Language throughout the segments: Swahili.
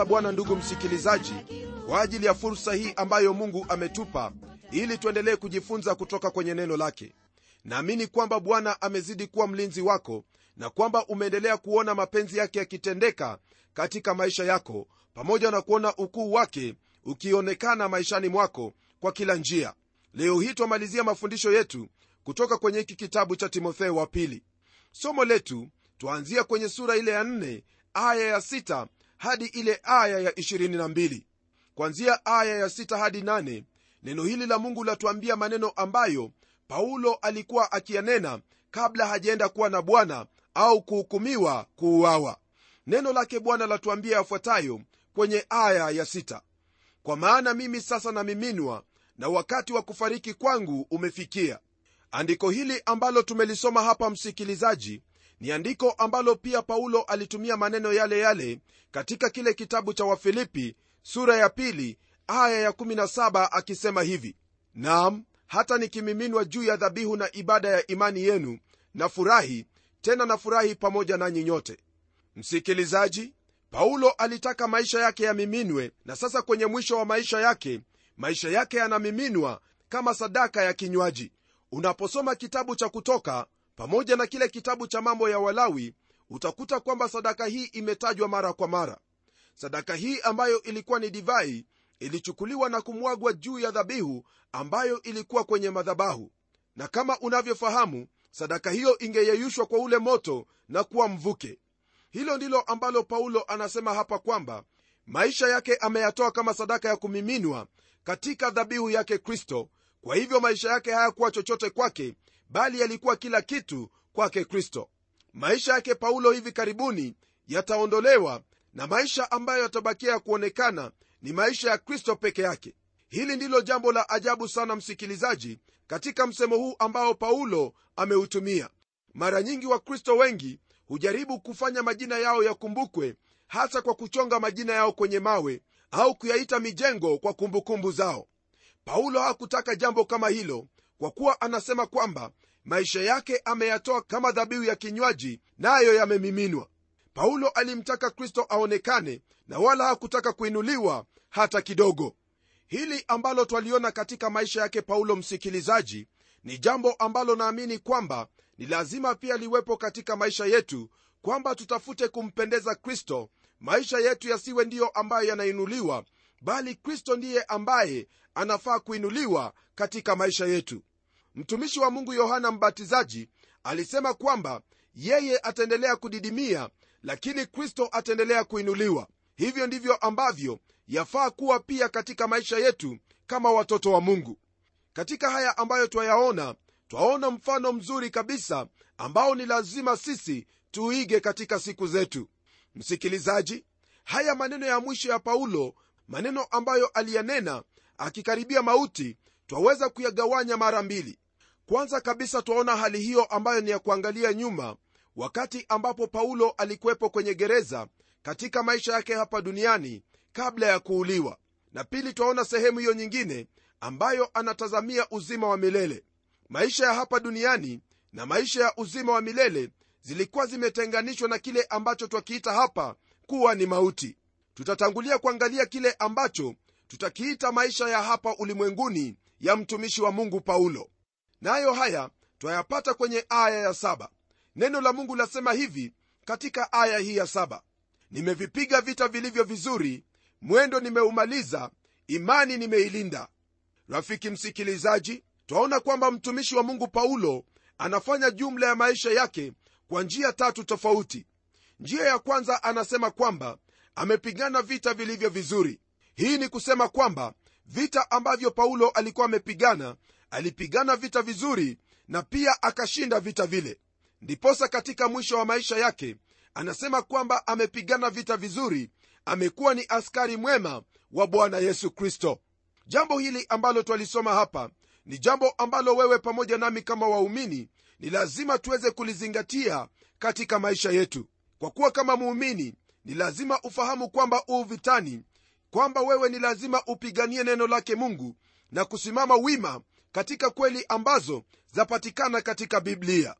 la bwana ndugu msikilizaji kwa ajili ya fursa hii ambayo mungu ametupa ili tuendelee kujifunza kutoka kwenye neno lake. Naamini kwamba bwana amezidi kuwa mlinzi wako na kwamba umeendelea kuona mapenzi yake yakitendeka katika maisha yako pamoja na kuona ukuu wake ukionekana maishani mwako kwa kila njia. Leo hii twamalizia mafundisho yetu kutoka kwenye hiki kitabu cha timotheo wa pili. Somo letu twaanzia kwenye sura ile ya 4 aya ya 6 hadi ile aya ya 22 kwanzia aya ya 6 hadi 8 neno hili la mungu latuambia maneno ambayo paulo alikuwa akiyanena kabla hajaenda kuwa na bwana au kuhukumiwa kuuawa. Neno lake bwana latuambia yafuatayo kwenye aya ya 6 kwa maana mimi sasa namiminwa na wakati wa kufariki kwangu umefikia. Andiko hili ambalo tumelisoma hapa msikilizaji ni andiko ambalo pia paulo alitumia maneno yale yale katika kile kitabu cha wafilipi sura ya pili aya ya 17 akisema hivi nam hata nikimiminwa juu ya dhabihu na ibada ya imani yenu na furahi tena na furahi pamoja nanyi nyote. Msikilizaji paulo alitaka maisha yake yamiminwe na sasa kwenye mwisho wa maisha yake maisha yake yanamiminwa kama sadaka ya kinywaji. Unaposoma kitabu cha kutoka pamoja na kile kitabu cha mambo ya walawi utakuta kwamba sadaka hii imetajwa mara kwa mara. Sadaka hii ambayo ilikuwa ni divai ilichukuliwa na kumwagwa juu ya dhabihu ambayo ilikuwa kwenye madhabahu. Na kama unavyofahamu sadaka hiyo ingeyeyushwa kwa ule moto na kuwa mvuke. Hilo ndilo ambalo paulo anasema hapa kwamba maisha yake ameyatoa kama sadaka ya kumiminwa katika dhabihu yake kristo. Kwa hivyo maisha yake hayakuwa chochote kwake bali yalikuwa kila kitu kwake kristo. Maisha yake paulo hivi karibuni yataondolewa na maisha ambayo yatabakia ya kuonekana ni maisha ya kristo peke yake. Hili ndilo jambo la ajabu sana msikilizaji katika msemo huu ambao paulo ameutumia. Mara nyingi wakristo wengi hujaribu kufanya majina yao yakumbukwe hasa kwa kuchonga majina yao kwenye mawe au kuyaita mijengo kwa kumbukumbu zao. Paulo hakutaka jambo kama hilo kwa kuwa anasema kwamba maisha yake ameyatoa kama dhabihu ya kinywaji nayo na yamemiminwa. Paulo alimtaka kristo aonekane na wala hakutaka kuinuliwa hata kidogo. Hili ambalo twaliona katika maisha yake paulo msikilizaji ni jambo ambalo naamini kwamba ni lazima pia liwepo katika maisha yetu kwamba tutafute kumpendeza kristo. Maisha yetu yasiwe ndiyo ambayo yanainuliwa bali kristo ndiye ambaye anafaa kuinuliwa katika maisha yetu mtumishi wa mungu yohana mbatizaji alisema kwamba yeye ataendelea kudidimia lakini kristo ataendelea kuinuliwa. Hivyo ndivyo ambavyo yafaa kuwa pia katika maisha yetu kama watoto wa mungu. Katika haya ambayo twayaona twaona mfano mzuri kabisa ambao ni lazima sisi tuige katika siku zetu. Msikilizaji haya maneno ya mwisho ya paulo maneno ambayo aliyanena akikaribia mauti twaweza kuyagawanya mara mbili. Kwanza kabisa twaona hali hiyo ambayo ni ya kuangalia nyuma wakati ambapo paulo alikuwepo kwenye gereza katika maisha yake hapa duniani kabla ya kuuliwa. Na pili twaona sehemu hiyo nyingine ambayo anatazamia uzima wa milele. Maisha ya hapa duniani na maisha ya uzima wa milele zilikuwa zimetenganishwa na kile ambacho twakiita hapa kuwa ni mauti. Tutatangulia kuangalia kile ambacho tutakiita maisha ya hapa ulimwenguni ya mtumishi wa mungu paulo. Nayo na haya twayapata kwenye aya ya saba. Neno la mungu lasema hivi katika aya hii ya saba. Nimevipiga vita vilivyo vizuri mwendo nimeumaliza imani nimeilinda. Rafiki msikilizaji twaona kwamba mtumishi wa mungu paulo anafanya jumla ya maisha yake kwa njia tatu tofauti. Njia ya kwanza anasema kwamba amepigana vita vilivyo vizuri. Hii ni kusema kwamba vita ambavyo paulo alikuwa amepigana alipigana vita vizuri na pia akashinda vita vile. Ndiposa katika mwisho wa maisha yake anasema kwamba amepigana vita vizuri amekuwa ni askari mwema wa bwana yesu kristo. Jambo hili ambalo twalisoma hapa ni jambo ambalo wewe pamoja nami kama waumini ni lazima tuweze kulizingatia katika maisha yetu. Kwa kuwa kama muumini ni lazima ufahamu kwamba uu vitani kwamba wewe ni lazima upiganie neno lake mungu na kusimama wima katika kweli ambazo zapatikana katika biblia.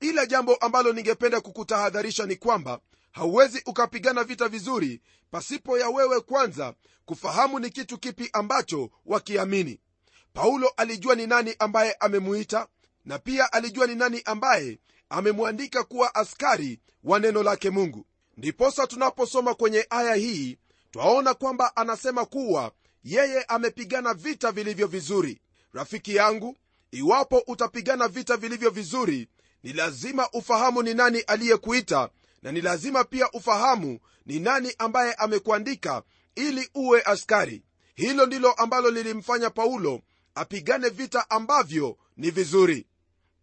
Ila jambo ambalo ningependa kukutahadharisha ni kwamba hauwezi ukapigana vita vizuri pasipo ya wewe kwanza kufahamu ni kitu kipi ambacho wakiamini. Paulo alijua ni nani ambaye amemuita na pia alijua ni nani ambaye amemwandika kuwa askari wa neno lake mungu. Ndiposa tunaposoma kwenye aya hii twaona kwamba anasema kuwa yeye amepigana vita vilivyo vizuri. Rafiki yangu iwapo utapigana vita vilivyo vizuri ni lazima ufahamu ni nani aliyekuita na ni lazima pia ufahamu ni nani ambaye amekuandika ili uwe askari. Hilo ndilo ambalo lilimfanya paulo apigane vita ambavyo ni vizuri.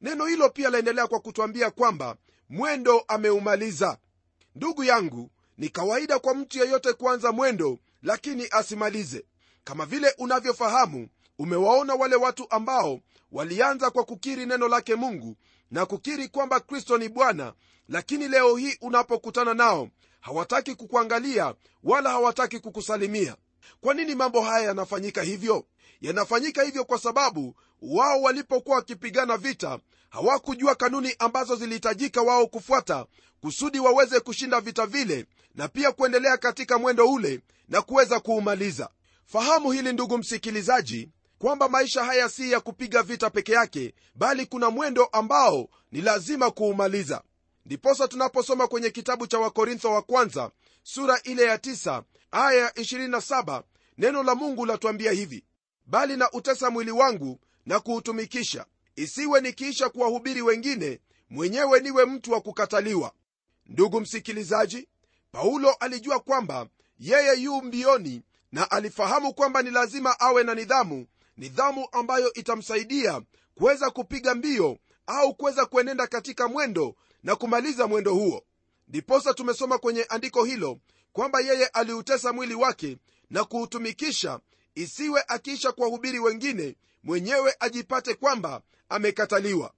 Neno hilo pia laendelea kwa kutwambia kwamba mwendo ameumaliza. Ndugu yangu ni kawaida kwa mtu yeyote kuanza mwendo lakini asimalize. Kama vile unavyofahamu umewaona wale watu ambao walianza kwa kukiri neno lake mungu na kukiri kwamba kristo ni bwana lakini leo hii unapokutana nao hawataki kukuangalia wala hawataki kukusalimia. Kwa nini mambo haya yanafanyika hivyo? Yanafanyika hivyo kwa sababu wao walipokuwa wakipigana vita hawakujua kanuni ambazo zilihitajika wao kufuata kusudi waweze kushinda vita vile na pia kuendelea katika mwendo ule na kuweza kuumaliza. Fahamu hili ndugu msikilizaji kwamba maisha haya si ya kupiga vita peke yake bali kuna mwendo ambao ni lazima kuumaliza. Ndiposa tunaposoma kwenye kitabu cha wakorintho wa kwanza sura ile ya 9 aya 27 neno la mungu latuambia hivi bali na utesa mwili wangu na kuutumikisha isiwe nikiisha kuwahubiri wengine mwenyewe niwe mtu wa kukataliwa. Ndugu msikilizaji paulo alijua kwamba yeye yu mbioni na alifahamu kwamba ni lazima awe na nidhamu nidhamu ambayo itamsaidia kuweza kupiga mbio au kuweza kuenenda katika mwendo na kumaliza mwendo huo. Ndiposa tumesoma kwenye andiko hilo kwamba yeye aliutesa mwili wake na kuutumikisha isiwe akiisha kuwahubiri wengine mwenyewe ajipate kwamba amekataliwa.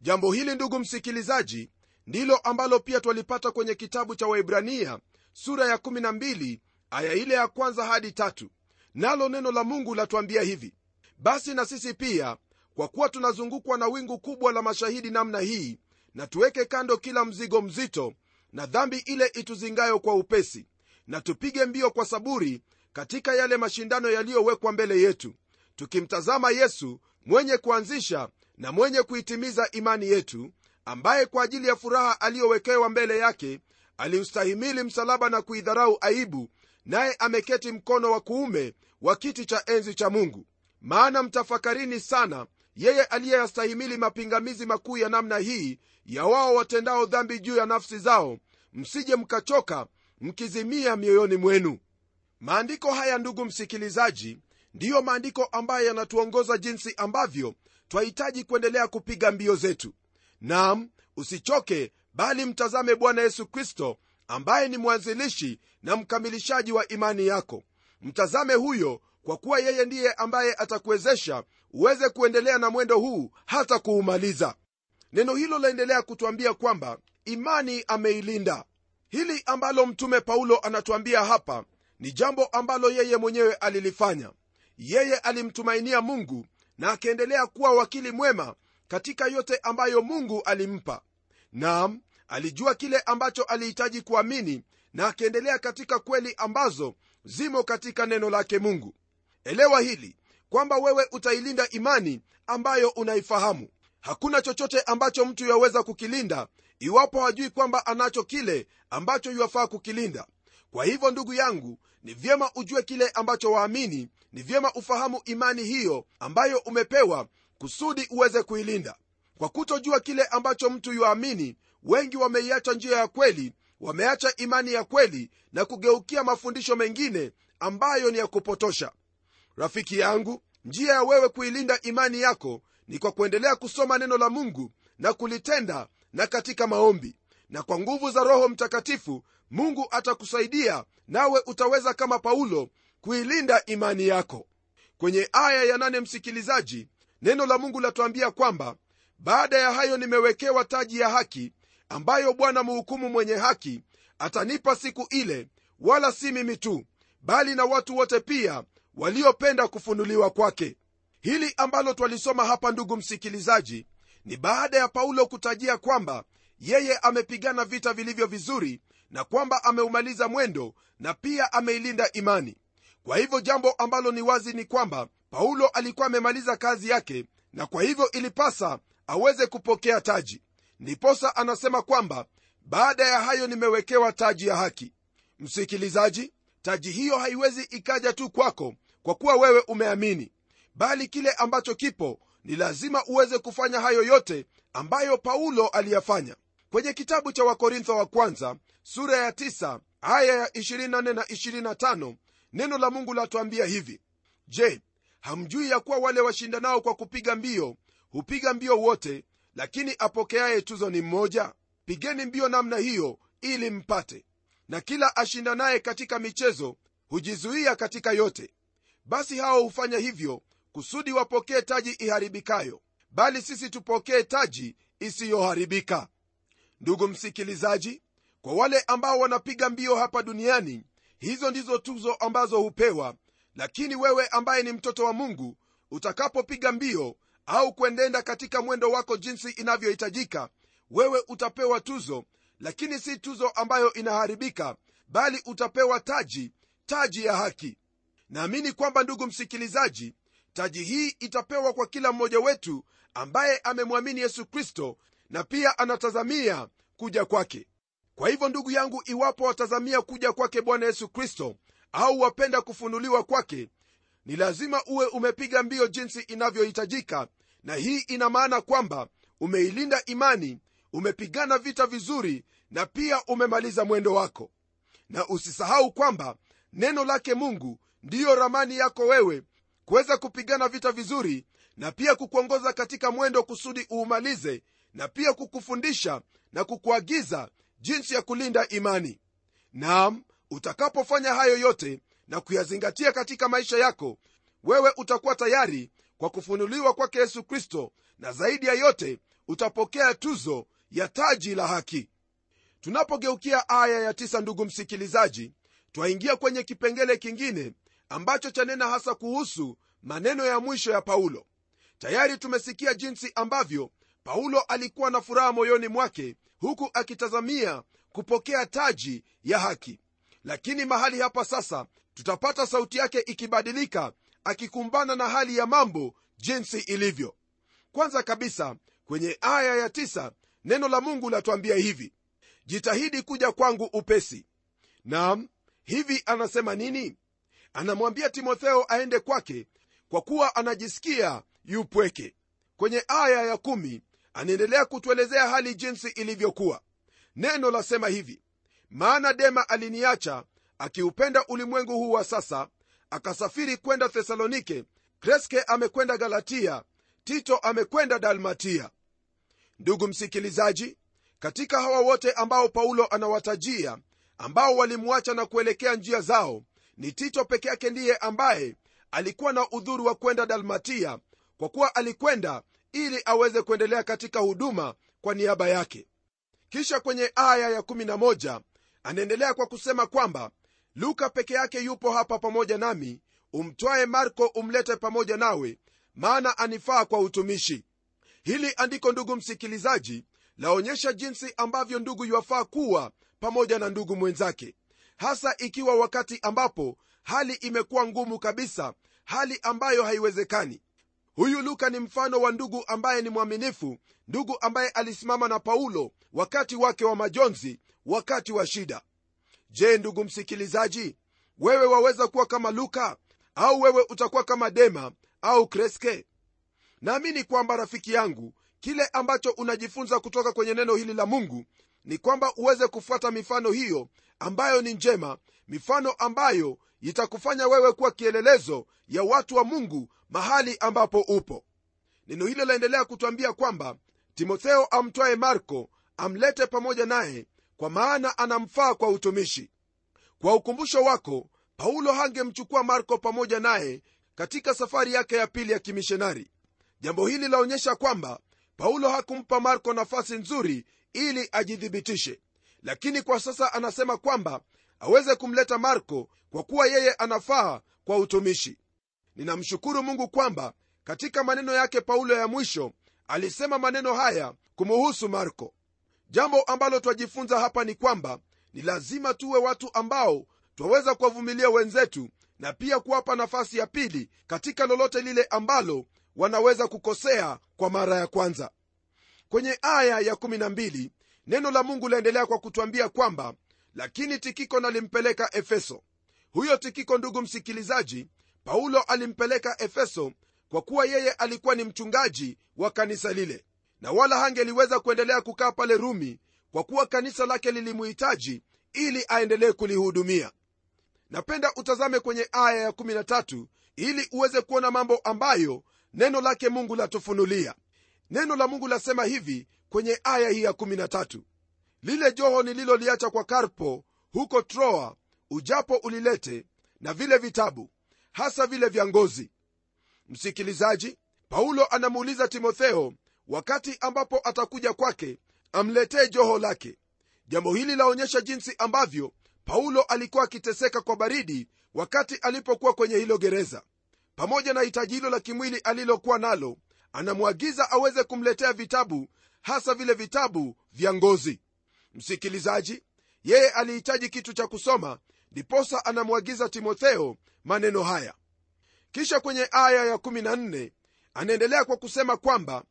Jambo hili ndugu msikilizaji ndilo ambalo pia twalipata kwenye kitabu cha waibrania sura ya 12 aya ile ya kwanza hadi tatu. Nalo neno la mungu latuambia hivi basi na sisi pia kwa kuwa tunazungukwa na wingu kubwa la mashahidi namna hii na tuweke kando kila mzigo mzito na dhambi ile ituzingayo kwa upesi na tupige mbio kwa saburi katika yale mashindano yaliyowekwa mbele yetu tukimtazama yesu mwenye kuanzisha na mwenye kuitimiza imani yetu ambaye kwa ajili ya furaha aliyowekewa mbele yake aliustahimili msalaba na kuidharau aibu naye ameketi mkono wa kuume wa kiti cha enzi cha mungu. Maana mtafakarini sana yeye aliyeyastahimili mapingamizi makuu ya namna hii ya wao watendao dhambi juu ya nafsi zao msije mkachoka mkizimia mioyoni mwenu. Maandiko haya ndugu msikilizaji ndiyo maandiko ambayo yanatuongoza jinsi ambavyo twahitaji kuendelea kupiga mbio zetu. Nam usichoke bali mtazame bwana yesu kristo ambaye ni mwanzilishi na mkamilishaji wa imani yako. Mtazame huyo kwa kuwa yeye ndiye ambaye atakuwezesha uweze kuendelea na mwendo huu hata kuumaliza. Neno hilo laendelea kutwambia kwamba imani ameilinda. Hili ambalo mtume paulo anatuambia hapa ni jambo ambalo yeye mwenyewe alilifanya. Yeye alimtumainia mungu na akaendelea kuwa wakili mwema katika yote ambayo mungu alimpa. Nam alijua kile ambacho alihitaji kuamini na akaendelea katika kweli ambazo zimo katika neno lake mungu. Elewa hili kwamba wewe utailinda imani ambayo unaifahamu. Hakuna chochote ambacho mtu yaweza kukilinda iwapo hajui kwamba anacho kile ambacho yuwafaa kukilinda. Kwa hivyo ndugu yangu ni vyema ujue kile ambacho waamini ni vyema ufahamu imani hiyo ambayo umepewa kusudi uweze kuilinda. Kwa kutojua kile ambacho mtu yuamini wengi wameiacha njia ya kweli wameacha imani ya kweli na kugeukia mafundisho mengine ambayo ni ya kupotosha. Rafiki yangu njia ya wewe kuilinda imani yako ni kwa kuendelea kusoma neno la mungu na kulitenda na katika maombi na kwa nguvu za roho mtakatifu mungu atakusaidia nawe utaweza kama paulo kuilinda imani yako. Kwenye aya ya nane msikilizaji neno la mungu latuambia kwamba baada ya hayo nimewekewa taji ya haki ambayo bwana mhukumu mwenye haki atanipa siku ile wala si mimi tu bali na watu wote pia waliopenda kufunuliwa kwake. Hili ambalo twalisoma hapa ndugu msikilizaji ni baada ya paulo kutajia kwamba yeye amepigana vita vilivyo vizuri na kwamba ameumaliza mwendo na pia ameilinda imani. Kwa hivyo jambo ambalo ni wazi ni kwamba paulo alikuwa amemaliza kazi yake na kwa hivyo ilipasa aweze kupokea taji. Ndiposa anasema kwamba baada ya hayo nimewekewa taji ya haki. Msikilizaji taji hiyo haiwezi ikaja tu kwako kwa kuwa wewe umeamini bali kile ambacho kipo ni lazima uweze kufanya hayo yote ambayo paulo aliyafanya kwenye kitabu cha wakorintho wa kwanza sura ya 9 aya ya 24 na 25 neno la mungu latuambia hivi. Je hamjui ya kuwa wale washindanao kwa kupiga mbio hupiga mbio wote lakini apokeaye tuzo ni mmoja? Pigeni mbio namna hiyo ili mpate. Na kila ashindanaye katika michezo hujizuia katika yote. Basi hao hufanya hivyo kusudi wapokee taji iharibikayo. Bali sisi tupokee taji isiyoharibika ndugu msikilizaji kwa wale ambao wanapiga mbio hapa duniani hizo ndizo tuzo ambazo hupewa lakini wewe ambaye ni mtoto wa mungu utakapopiga mbio au kuendenda katika mwendo wako jinsi inavyohitajika wewe utapewa tuzo lakini si tuzo ambayo inaharibika bali utapewa taji taji ya haki. Naamini kwamba ndugu msikilizaji taji hii itapewa kwa kila mmoja wetu ambaye amemwamini yesu kristo na pia anatazamia kuja kwake. Kwa hivyo ndugu yangu iwapo watazamia kuja kwake bwana yesu kristo au wapenda kufunuliwa kwake ni lazima uwe umepiga mbio jinsi inavyohitajika na hii ina maana kwamba umeilinda imani umepigana vita vizuri na pia umemaliza mwendo wako. Na usisahau kwamba neno lake mungu ndiyo ramani yako wewe kuweza kupigana vita vizuri na pia kukuongoza katika mwendo kusudi uumalize na pia kukufundisha na kukuagiza jinsi ya kulinda imani. Naam utakapofanya hayo yote na kuyazingatia katika maisha yako wewe utakuwa tayari kwa kufunuliwa kwake yesu kristo na zaidi ya yote utapokea tuzo ya taji la haki. Tunapogeukia aya ya tisa ndugu msikilizaji twaingia kwenye kipengele kingine ambacho chanena hasa kuhusu maneno ya mwisho ya paulo. Tayari tumesikia jinsi ambavyo paulo alikuwa na furaha moyoni mwake huku akitazamia kupokea taji ya haki. Lakini mahali hapa sasa tutapata sauti yake ikibadilika akikumbana na hali ya mambo jinsi ilivyo. Kwanza kabisa kwenye aya ya tisa, neno la mungu latuambia hivi. Jitahidi kuja kwangu upesi. Nam hivi anasema nini? Anamwambia timotheo aende kwake kwa kuwa anajisikia yupweke. Kwenye aya ya kumi, anaendelea kutuelezea hali jinsi ilivyokuwa. Neno lasema hivi maana dema aliniacha akiupenda ulimwengu huu wa sasa akasafiri kwenda thesalonike kreske amekwenda galatia tito amekwenda dalmatia. Ndugu msikilizaji katika hawa wote ambao paulo anawatajia ambao walimwacha na kuelekea njia zao ni tito peke yake ndiye ambaye alikuwa na udhuru wa kwenda dalmatia kwa kuwa alikwenda ili aweze kuendelea katika huduma kwa niaba yake. Kisha kwenye aya ya11 anaendelea kwa kusema kwamba luka peke yake yupo hapa pamoja nami umtwaye marko umlete pamoja nawe maana anifaa kwa utumishi. Hili andiko ndugu msikilizaji laonyesha jinsi ambavyo ndugu yuwafaa kuwa pamoja na ndugu mwenzake hasa ikiwa wakati ambapo hali imekuwa ngumu kabisa hali ambayo haiwezekani huyu luka ni mfano wa ndugu ambaye ni mwaminifu ndugu ambaye alisimama na paulo wakati wake wa majonzi wakati wa shida. Je ndugu msikilizaji wewe waweza kuwa kama luka? Au wewe utakuwa kama dema au kreske? Naamini kwamba rafiki yangu kile ambacho unajifunza kutoka kwenye neno hili la mungu ni kwamba uweze kufuata mifano hiyo ambayo ni njema mifano ambayo itakufanya wewe kuwa kielelezo ya watu wa mungu mahali ambapo upo. Neno hilo laendelea kutwambia kwamba timotheo amtwaye marko amlete pamoja naye kwa maana anamfaa kwa utumishi. Kwa ukumbusho wako paulo hangemchukua marko pamoja naye katika safari yake ya pili ya kimishonari jambo hili laonyesha kwamba paulo hakumpa marko nafasi nzuri ili ajithibitishe. Lakini kwa sasa anasema kwamba aweze kumleta marko kwa kuwa yeye anafaa kwa utumishi. Ninamshukuru mungu kwamba katika maneno yake paulo ya mwisho alisema maneno haya kumuhusu marko. Jambo ambalo twajifunza hapa ni kwamba ni lazima tuwe watu ambao twaweza kuwavumilia wenzetu na pia kuwapa nafasi ya pili katika lolote lile ambalo wanaweza kukosea kwa mara ya kwanza. Kwenye aya ya 12 neno la mungu laendelea kwa kutwambia kwamba lakini tikiko nalimpeleka efeso. Huyo tikiko ndugu msikilizaji paulo alimpeleka efeso kwa kuwa yeye alikuwa ni mchungaji wa kanisa lile. Na wala hangeliweza kuendelea kukaa pale rumi kwa kuwa kanisa lake lilimuhitaji ili aendelee kulihudumia. Napenda utazame kwenye aya ya13 ili uweze kuona mambo ambayo neno lake mungu latufunulia. Neno la mungu lasema hivi kwenye aya hii ya13 lile joho nililoliacha kwa karpo huko troa ujapo ulilete na vile vitabu hasa vile vya ngozi. Msikilizaji paulo anamuuliza timotheo wakati ambapo atakuja kwake amletee joho lake. Jambo hili laonyesha jinsi ambavyo paulo alikuwa akiteseka kwa baridi wakati alipokuwa kwenye hilo gereza. Pamoja na hitaji hilo la kimwili alilokuwa nalo anamwagiza aweze kumletea vitabu hasa vile vitabu vya ngozi msikilizaji yeye alihitaji kitu cha kusoma ndiposa anamwagiza timotheo maneno haya. Kisha kwenye aya ya14 anaendelea kwa kusema kwamba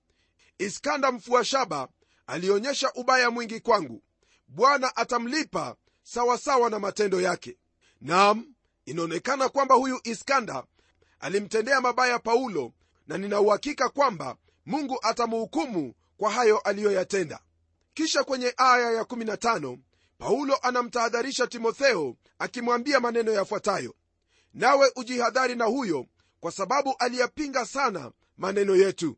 iskanda mfua shaba alionyesha ubaya mwingi kwangu. Bwana atamlipa sawasawa na matendo yake. Nam inaonekana kwamba huyu iskanda alimtendea mabaya paulo na ninauhakika kwamba mungu atamhukumu kwa hayo aliyoyatenda kisha kwenye aya ya15 paulo anamtahadharisha timotheo akimwambia maneno yafuatayo nawe ujihadhari na huyo kwa sababu aliyapinga sana maneno yetu.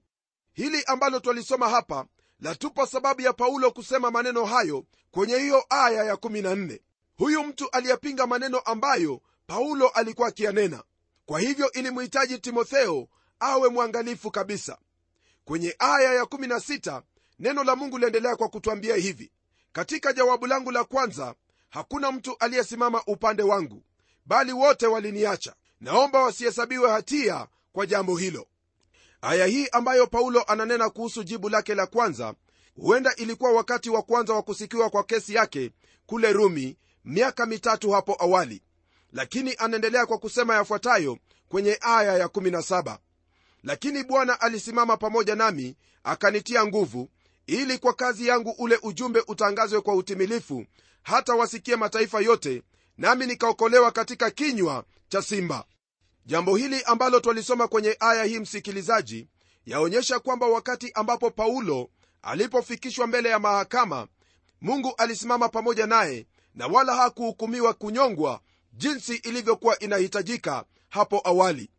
Hili ambalo twalisoma hapa latupa sababu ya paulo kusema maneno hayo kwenye hiyo aya ya14 huyu mtu aliyapinga maneno ambayo paulo alikuwa akiyanena. Kwa hivyo ilimhitaji timotheo awe mwangalifu kabisa. Kwenye aya ya16 neno la mungu liendelea kwa kutwambia hivi. Katika jawabu langu la kwanza hakuna mtu aliyesimama upande wangu bali wote waliniacha. Naomba wasihesabiwe hatia kwa jambo hilo. Aya hii ambayo paulo ananena kuhusu jibu lake la kwanza huenda ilikuwa wakati wa kwanza wa kusikiwa kwa kesi yake kule rumi miaka mitatu hapo awali. Lakini anaendelea kwa kusema yafuatayo kwenye aya ya17 lakini bwana alisimama pamoja nami akanitia nguvu ili kwa kazi yangu ule ujumbe utangazwe kwa utimilifu hata wasikie mataifa yote nami nikaokolewa katika kinywa cha simba. Jambo hili ambalo twalisoma kwenye aya hii msikilizaji yaonyesha kwamba wakati ambapo paulo alipofikishwa mbele ya mahakama mungu alisimama pamoja naye na wala hakuhukumiwa kunyongwa jinsi ilivyokuwa inahitajika hapo awali.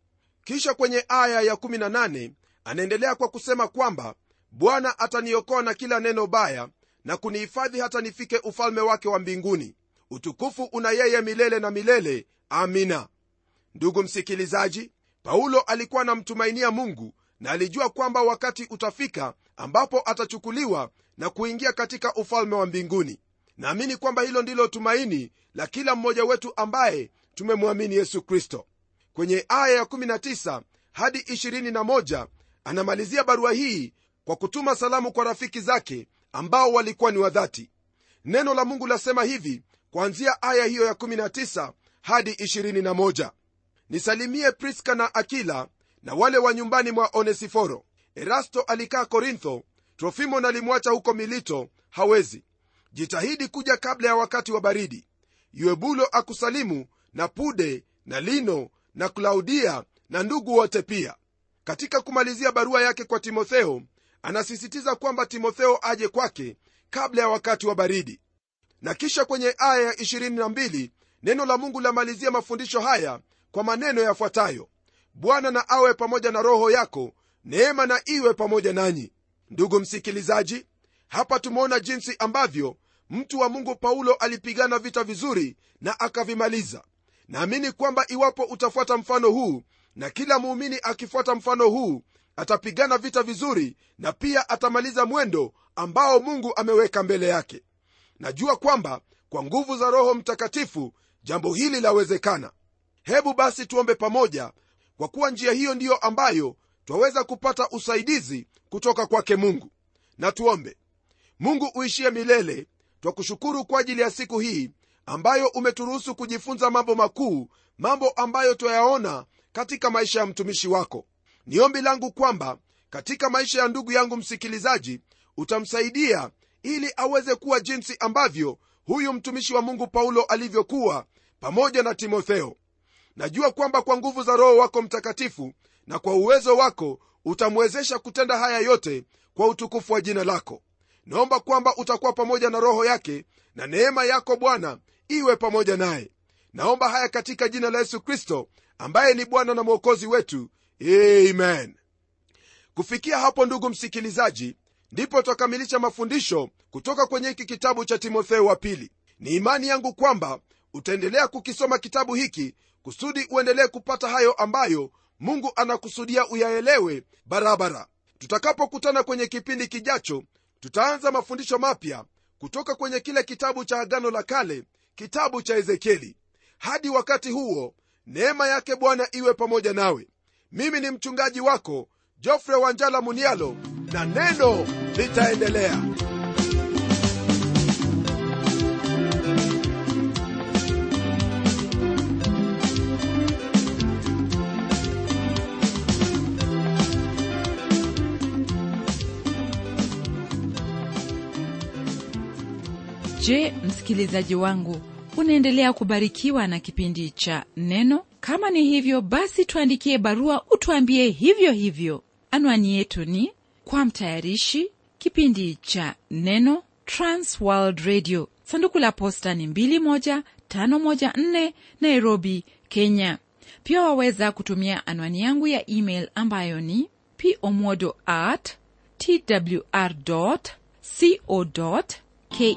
Kisha kwenye aya ya18 anaendelea kwa kusema kwamba bwana ataniokoa na kila neno baya na kunihifadhi hata nifike ufalme wake wa mbinguni. Utukufu una yeye milele na milele. Amina. Ndugu msikilizaji paulo alikuwa anamtumainia mungu na alijua kwamba wakati utafika ambapo atachukuliwa na kuingia katika ufalme wa mbinguni. Naamini kwamba hilo ndilo tumaini la kila mmoja wetu ambaye tumemwamini yesu kristo. Kwenye aya ya19 hadi 21 anamalizia barua hii kwa kutuma salamu kwa rafiki zake ambao walikuwa ni wadhati neno la mungu lasema hivi kuanzia aya hiyo ya19 hadi 21 nisalimie priska na akila na wale wa nyumbani mwa onesiforo. Erasto alikaa korintho trofimo nalimwacha huko milito hawezi. Jitahidi kuja kabla ya wakati wa baridi. Yuebulo akusalimu na pude na lino na klaudia na ndugu wote pia. Katika kumalizia barua yake kwa timotheo anasisitiza kwamba timotheo aje kwake kabla ya wakati wa baridi. Na kisha kwenye aya ya 22 neno la mungu lamalizia mafundisho haya kwa maneno yafuatayo. Bwana na awe pamoja na roho yako neema na iwe pamoja nanyi. Ndugu msikilizaji hapa tumeona jinsi ambavyo mtu wa mungu paulo alipigana vita vizuri na akavimaliza. Naamini kwamba iwapo utafuata mfano huu na kila muumini akifuata mfano huu atapigana vita vizuri na pia atamaliza mwendo ambao mungu ameweka mbele yake. Najua kwamba kwa nguvu za roho mtakatifu jambo hili lawezekana. Hebu basi tuombe pamoja kwa kuwa njia hiyo ndiyo ambayo twaweza kupata usaidizi kutoka kwake mungu. Na tuombe. Mungu uishie milele twakushukuru kwa ajili ya siku hii ambayo umeturuhusu kujifunza mambo makuu mambo ambayo twayaona katika maisha ya mtumishi wako ni ombi langu kwamba katika maisha ya ndugu yangu msikilizaji utamsaidia ili aweze kuwa jinsi ambavyo huyu mtumishi wa mungu paulo alivyokuwa pamoja na timotheo. Najua kwamba kwa nguvu za roho wako mtakatifu na kwa uwezo wako utamwezesha kutenda haya yote kwa utukufu wa jina lako. Naomba kwamba utakuwa pamoja na roho yake na neema yako bwana iwe pamoja naye. Naomba haya katika jina la yesu kristo ambaye ni bwana na mwokozi wetu amen. Kufikia hapo ndugu msikilizaji ndipo twakamilisha mafundisho kutoka kwenye hiki kitabu cha timotheo wa pili. Ni imani yangu kwamba utaendelea kukisoma kitabu hiki kusudi uendelee kupata hayo ambayo mungu anakusudia uyaelewe barabara. Tutakapokutana kwenye kipindi kijacho tutaanza mafundisho mapya kutoka kwenye kile kitabu cha agano la kale kitabu cha ezekieli. Hadi wakati huo neema yake bwana iwe pamoja nawe mimi ni mchungaji wako jofre wanjala munialo na neno litaendelea. Je msikilizaji wangu unaendelea kubarikiwa na kipindi cha neno. Kama ni hivyo basi tuandikie barua utuambie hivyo hivyo. Anwani yetu ni kwa mtayarishi kipindi cha neno transworld radio. Sanduku la posta ni 21514 nairobi kenya. Pia waweza kutumia anwani yangu ya email ambayo ni pomodo at twr co ke